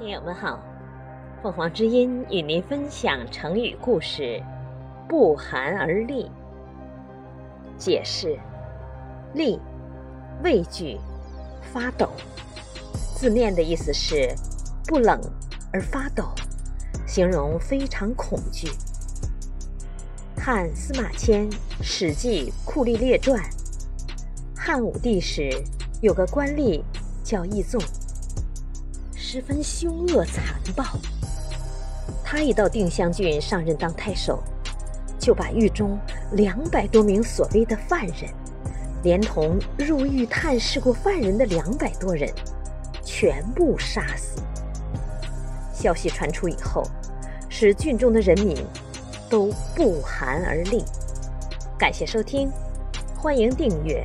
听友们好，凤凰之音与您分享成语故事“不寒而栗”。解释：栗，畏惧、发抖。字面的意思是不冷而发抖，形容非常恐惧。看司马迁《史记·酷吏列传》，汉武帝时有个官吏叫义纵。十分凶恶残暴。他一到定襄郡上任当太守，就把狱中两百多名所谓的犯人，连同入狱探视过犯人的两百多人，全部杀死。消息传出以后，使郡中的人民都不寒而栗。感谢收听，欢迎订阅。